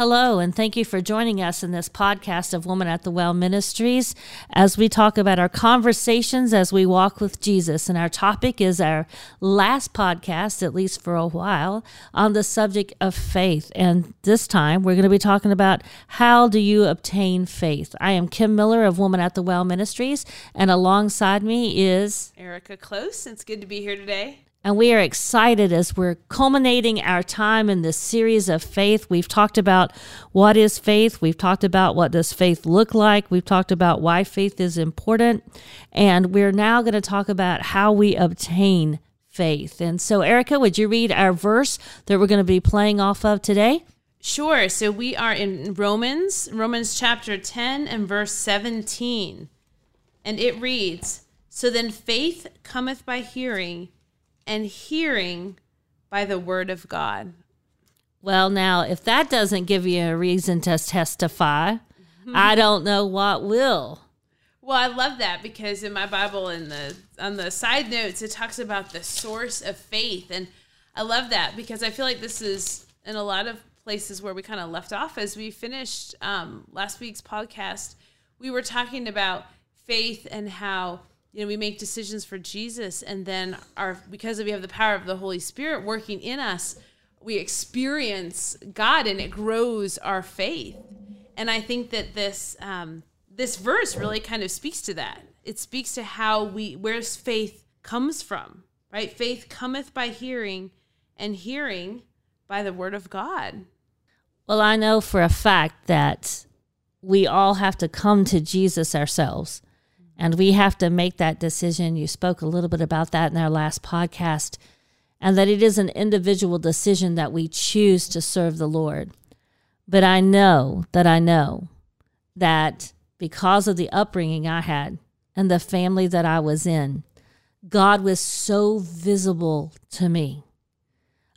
Hello, and thank you for joining us in this podcast of Woman at the Well Ministries as we talk about our conversations as we walk with Jesus. And our topic is our last podcast, at least for a while, on the subject of faith. And this time we're going to be talking about how do you obtain faith. I am Kim Miller of Woman at the Well Ministries, and alongside me is Erika Klose, it's good to be here today. And we are excited as we're culminating our time in this series of faith. We've talked about what is faith. We've talked about what does faith look like. We've talked about why faith is important. And we're now going to talk about how we obtain faith. And so, Erika, would you read our verse that we're going to be playing off of today? Sure. So we are in Romans, Romans chapter 10 and verse 17. And it reads So then faith cometh by hearing, and hearing by the word of God. Well, now, if that doesn't give you a reason to testify, I don't know what will. Well, I love that because in my Bible, in the on the side notes, it talks about the source of faith, and I love that because I feel like this is in a lot of places where we kind of left off as we finished um, last week's podcast. We were talking about faith and how you know we make decisions for Jesus, and then our because we have the power of the Holy Spirit working in us, we experience God, and it grows our faith. And I think that this um, this verse really kind of speaks to that. It speaks to how we where faith comes from, right? Faith cometh by hearing, and hearing by the word of God. Well, I know for a fact that we all have to come to Jesus ourselves and we have to make that decision. You spoke a little bit about that in our last podcast, and that it is an individual decision that we choose to serve the Lord. But I know that I know that because of the upbringing I had and the family that I was in, God was so visible to me.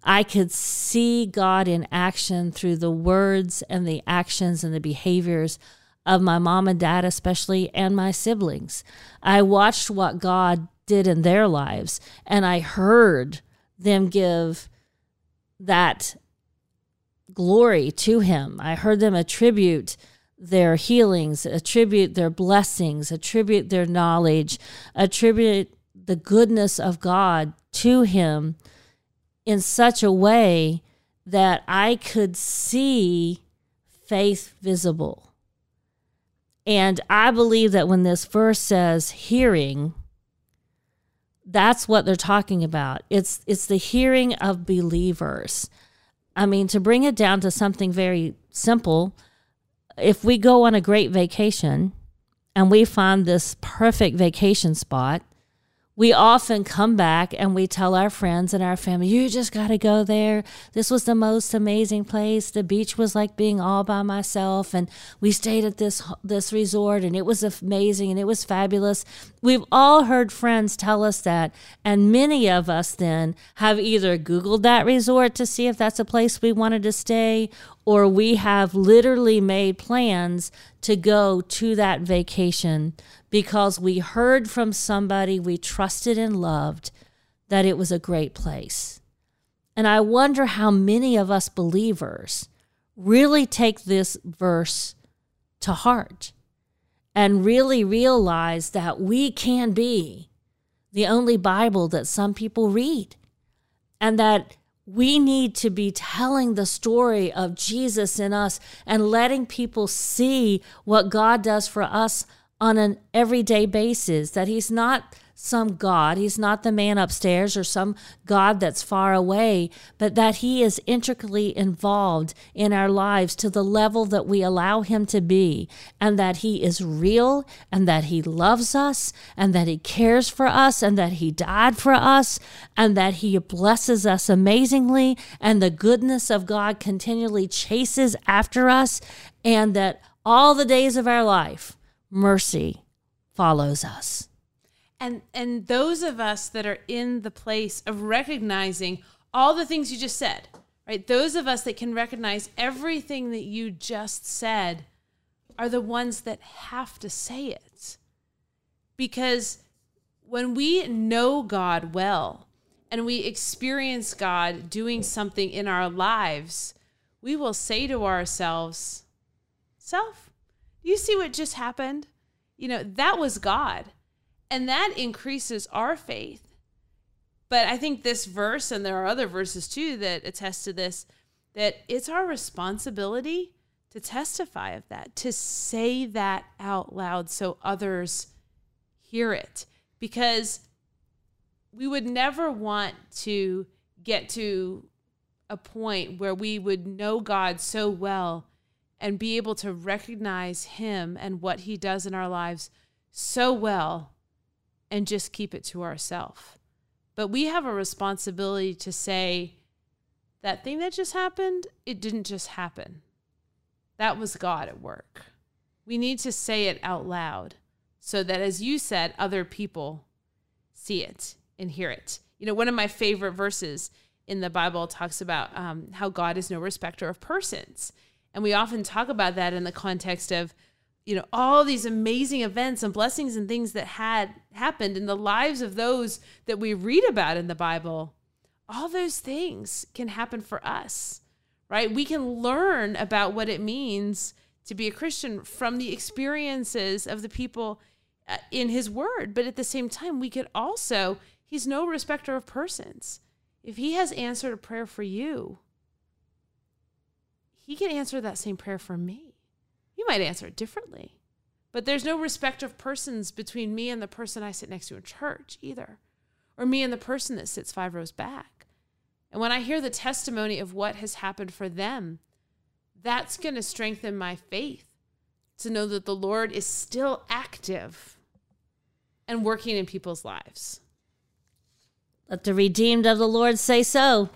I could see God in action through the words and the actions and the behaviors of my mom and dad, especially, and my siblings. I watched what God did in their lives and I heard them give that glory to Him. I heard them attribute their healings, attribute their blessings, attribute their knowledge, attribute the goodness of God to Him in such a way that I could see faith visible. And I believe that when this verse says hearing, that's what they're talking about. It's it's the hearing of believers. I mean, to bring it down to something very simple, if we go on a great vacation and we find this perfect vacation spot, we often come back and we tell our friends and our family, you just got to go there. This was the most amazing place. The beach was like being all by myself and we stayed at this this resort and it was amazing and it was fabulous. We've all heard friends tell us that and many of us then have either googled that resort to see if that's a place we wanted to stay or we have literally made plans to go to that vacation because we heard from somebody we trusted and loved that it was a great place. And I wonder how many of us believers really take this verse to heart and really realize that we can be the only Bible that some people read and that we need to be telling the story of Jesus in us and letting people see what God does for us on an everyday basis, that He's not some God. He's not the man upstairs or some God that's far away, but that He is intricately involved in our lives to the level that we allow Him to be, and that He is real, and that He loves us, and that He cares for us, and that He died for us, and that He blesses us amazingly, and the goodness of God continually chases after us, and that all the days of our life, mercy follows us. And and those of us that are in the place of recognizing all the things you just said, right? Those of us that can recognize everything that you just said are the ones that have to say it. Because when we know God well and we experience God doing something in our lives, we will say to ourselves, Self, you see what just happened? You know, that was God. And that increases our faith. But I think this verse, and there are other verses too that attest to this, that it's our responsibility to testify of that, to say that out loud so others hear it. Because we would never want to get to a point where we would know God so well and be able to recognize Him and what He does in our lives so well and just keep it to ourselves. But we have a responsibility to say, that thing that just happened, it didn't just happen. That was God at work. We need to say it out loud so that, as you said, other people see it and hear it. You know, one of my favorite verses in the Bible talks about um, how God is no respecter of persons. And we often talk about that in the context of, you know, all these amazing events and blessings and things that had happened in the lives of those that we read about in the Bible. All those things can happen for us, right? We can learn about what it means to be a Christian from the experiences of the people uh, in his word. But at the same time, we could also, he's no respecter of persons. If he has answered a prayer for you, he can answer that same prayer for me. You might answer it differently, but there's no respect of persons between me and the person I sit next to in church either, or me and the person that sits five rows back. And when I hear the testimony of what has happened for them, that's going to strengthen my faith to know that the Lord is still active and working in people's lives. Let the redeemed of the Lord say so,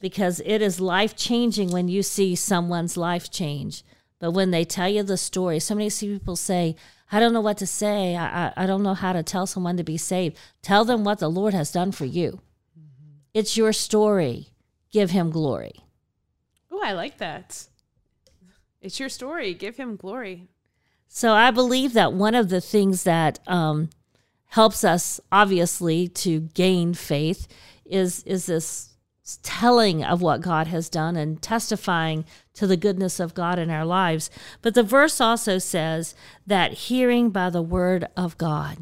because it is life changing when you see someone's life change. But when they tell you the story, so many people say, I don't know what to say. I, I, I don't know how to tell someone to be saved. Tell them what the Lord has done for you. It's your story. Give him glory. Oh, I like that. It's your story. Give him glory. So I believe that one of the things that um, helps us, obviously, to gain faith is is this telling of what God has done and testifying to the goodness of God in our lives. But the verse also says that hearing by the word of God.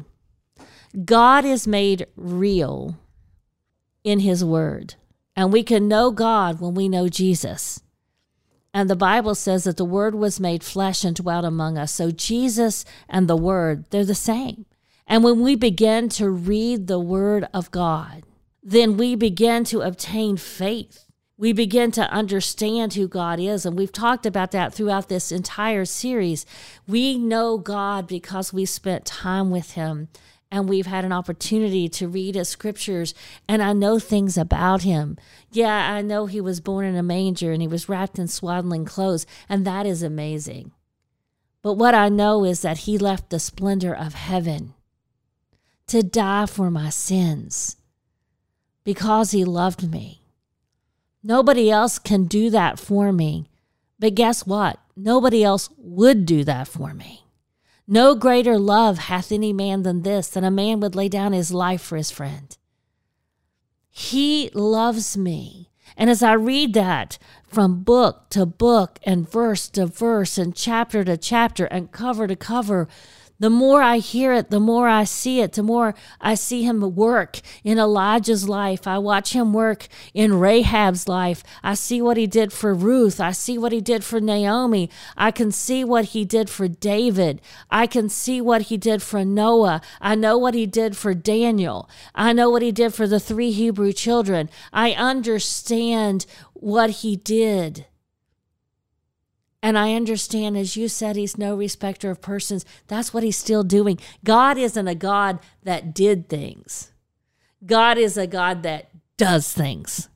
God is made real in his word. And we can know God when we know Jesus. And the Bible says that the Word was made flesh and dwelt among us. So Jesus and the Word, they're the same. And when we begin to read the Word of God, then we begin to obtain faith. We begin to understand who God is. And we've talked about that throughout this entire series. We know God because we spent time with Him and we've had an opportunity to read his scriptures and I know things about him. Yeah, I know he was born in a manger and he was wrapped in swaddling clothes, and that is amazing. But what I know is that he left the splendor of heaven to die for my sins because he loved me. Nobody else can do that for me. But guess what? Nobody else would do that for me. No greater love hath any man than this, that a man would lay down his life for his friend. He loves me. And as I read that from book to book and verse to verse and chapter to chapter and cover to cover, The more I hear it, the more I see it, the more I see him work in Elijah's life. I watch him work in Rahab's life. I see what he did for Ruth. I see what he did for Naomi. I can see what he did for David. I can see what he did for Noah. I know what he did for Daniel. I know what he did for the three Hebrew children. I understand what he did. And I understand, as you said, he's no respecter of persons. That's what he's still doing. God isn't a God that did things, God is a God that does things,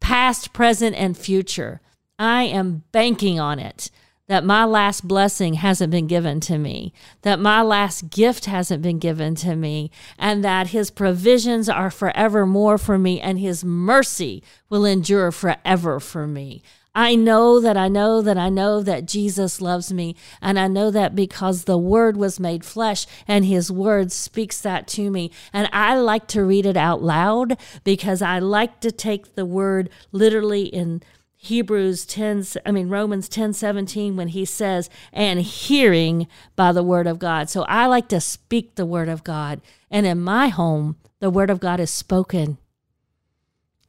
past, present, and future. I am banking on it that my last blessing hasn't been given to me, that my last gift hasn't been given to me, and that his provisions are forevermore for me, and his mercy will endure forever for me. I know that I know that I know that Jesus loves me. And I know that because the Word was made flesh and His Word speaks that to me. And I like to read it out loud because I like to take the Word literally in Hebrews 10, I mean, Romans 10 17, when he says, and hearing by the word of God. So I like to speak the word of God. And in my home, the word of God is spoken.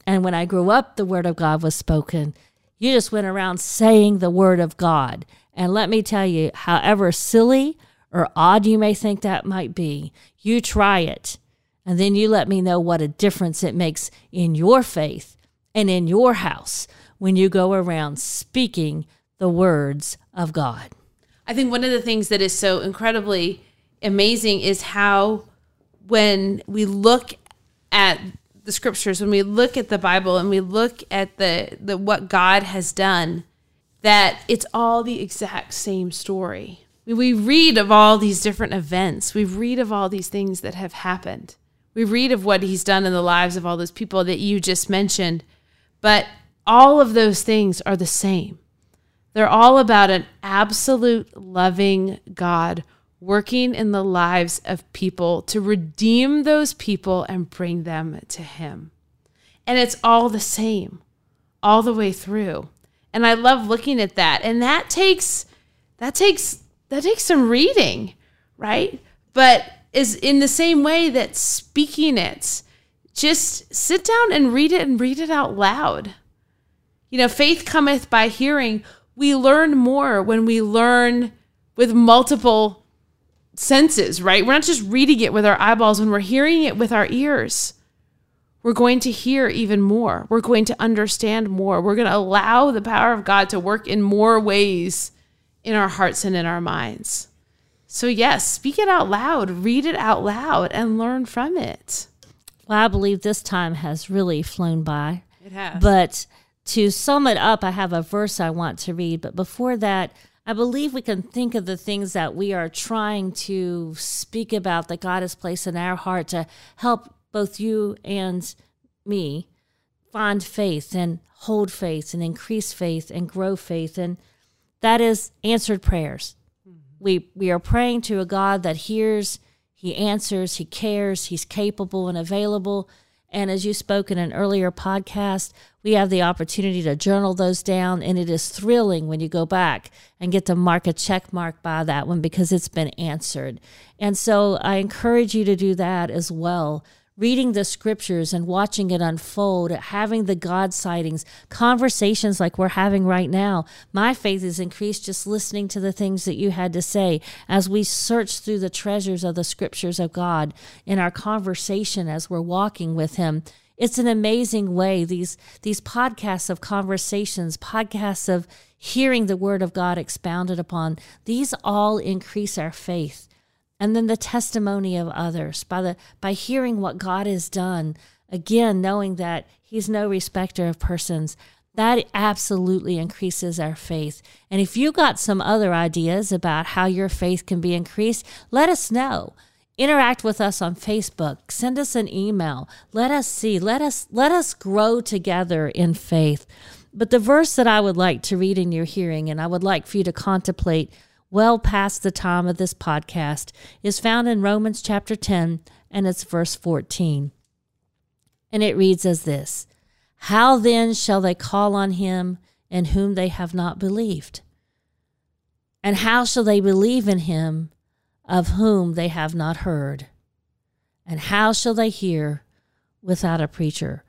And when I grew up, the word of God was spoken. You just went around saying the word of God. And let me tell you, however silly or odd you may think that might be, you try it. And then you let me know what a difference it makes in your faith and in your house when you go around speaking the words of God. I think one of the things that is so incredibly amazing is how when we look at the scriptures, when we look at the Bible and we look at the, the what God has done, that it's all the exact same story. We read of all these different events. We read of all these things that have happened. We read of what he's done in the lives of all those people that you just mentioned. But all of those things are the same. They're all about an absolute loving God working in the lives of people to redeem those people and bring them to Him. And it's all the same, all the way through. And I love looking at that. And that takes that takes that takes some reading, right? But is in the same way that speaking it, just sit down and read it and read it out loud. You know, faith cometh by hearing. We learn more when we learn with multiple senses, right? We're not just reading it with our eyeballs, when we're hearing it with our ears. We're going to hear even more. We're going to understand more. We're going to allow the power of God to work in more ways in our hearts and in our minds. So, yes, speak it out loud, read it out loud, and learn from it. Well, I believe this time has really flown by. It has. But to sum it up, I have a verse I want to read. But before that, I believe we can think of the things that we are trying to speak about that God has placed in our heart to help both you and me find faith and hold faith and increase faith and grow faith. And that is answered prayers. Mm-hmm. We, we are praying to a God that hears, He answers, He cares, He's capable and available. And as you spoke in an earlier podcast, we have the opportunity to journal those down. And it is thrilling when you go back and get to mark a check mark by that one because it's been answered. And so I encourage you to do that as well. Reading the scriptures and watching it unfold, having the God sightings, conversations like we're having right now. My faith is increased just listening to the things that you had to say as we search through the treasures of the scriptures of God in our conversation as we're walking with Him it's an amazing way these these podcasts of conversations podcasts of hearing the word of god expounded upon these all increase our faith and then the testimony of others by the by hearing what god has done again knowing that he's no respecter of persons that absolutely increases our faith. And if you got some other ideas about how your faith can be increased, let us know interact with us on Facebook, send us an email. Let us see. Let us let us grow together in faith. But the verse that I would like to read in your hearing and I would like for you to contemplate well past the time of this podcast is found in Romans chapter 10 and it's verse 14. And it reads as this How then shall they call on him in whom they have not believed? And how shall they believe in him of whom they have not heard. And how shall they hear without a preacher?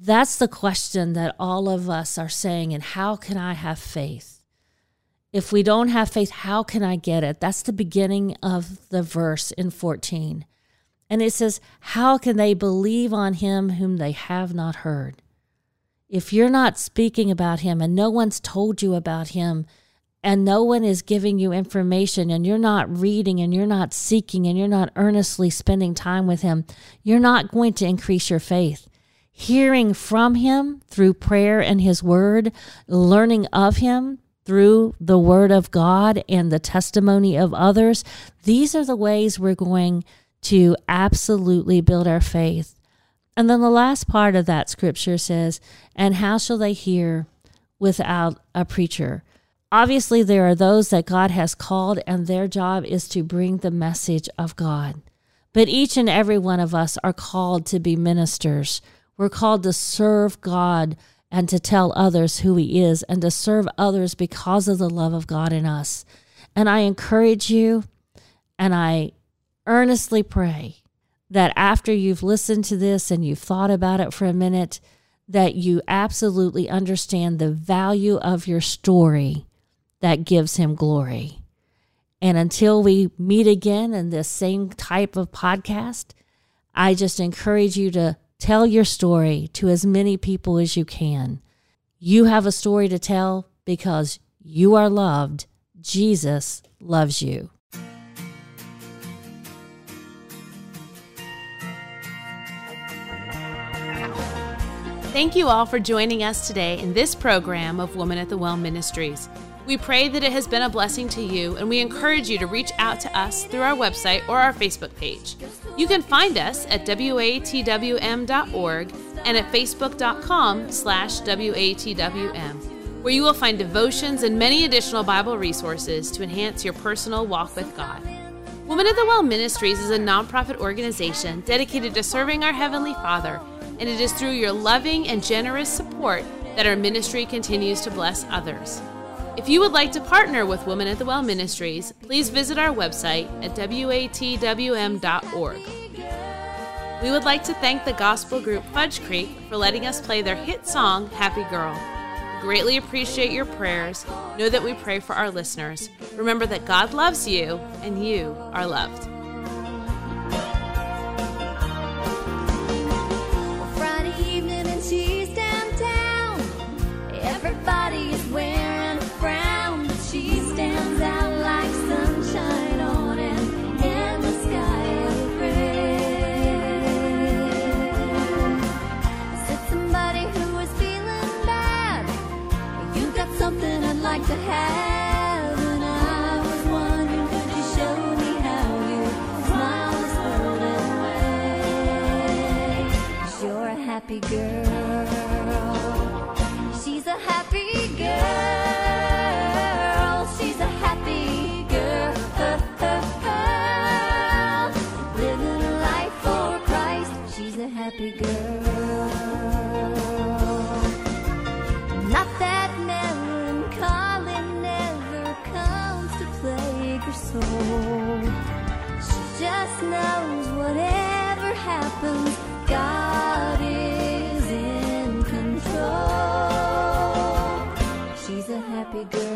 That's the question that all of us are saying. And how can I have faith? If we don't have faith, how can I get it? That's the beginning of the verse in 14. And it says, How can they believe on him whom they have not heard? If you're not speaking about him and no one's told you about him, and no one is giving you information and you're not reading and you're not seeking and you're not earnestly spending time with him, you're not going to increase your faith. Hearing from him through prayer and his word, learning of him through the word of God and the testimony of others, these are the ways we're going to absolutely build our faith. And then the last part of that scripture says, And how shall they hear without a preacher? Obviously, there are those that God has called, and their job is to bring the message of God. But each and every one of us are called to be ministers. We're called to serve God and to tell others who He is and to serve others because of the love of God in us. And I encourage you and I earnestly pray that after you've listened to this and you've thought about it for a minute, that you absolutely understand the value of your story that gives him glory. And until we meet again in this same type of podcast, I just encourage you to tell your story to as many people as you can. You have a story to tell because you are loved. Jesus loves you. Thank you all for joining us today in this program of Woman at the Well Ministries. We pray that it has been a blessing to you, and we encourage you to reach out to us through our website or our Facebook page. You can find us at watwm.org and at facebook.com slash watwm, where you will find devotions and many additional Bible resources to enhance your personal walk with God. Woman of the Well Ministries is a nonprofit organization dedicated to serving our Heavenly Father, and it is through your loving and generous support that our ministry continues to bless others. If you would like to partner with Women at the Well Ministries, please visit our website at watwm.org. We would like to thank the gospel group Fudge Creek for letting us play their hit song, Happy Girl. Greatly appreciate your prayers. Know that we pray for our listeners. Remember that God loves you and you are loved. Happy girl.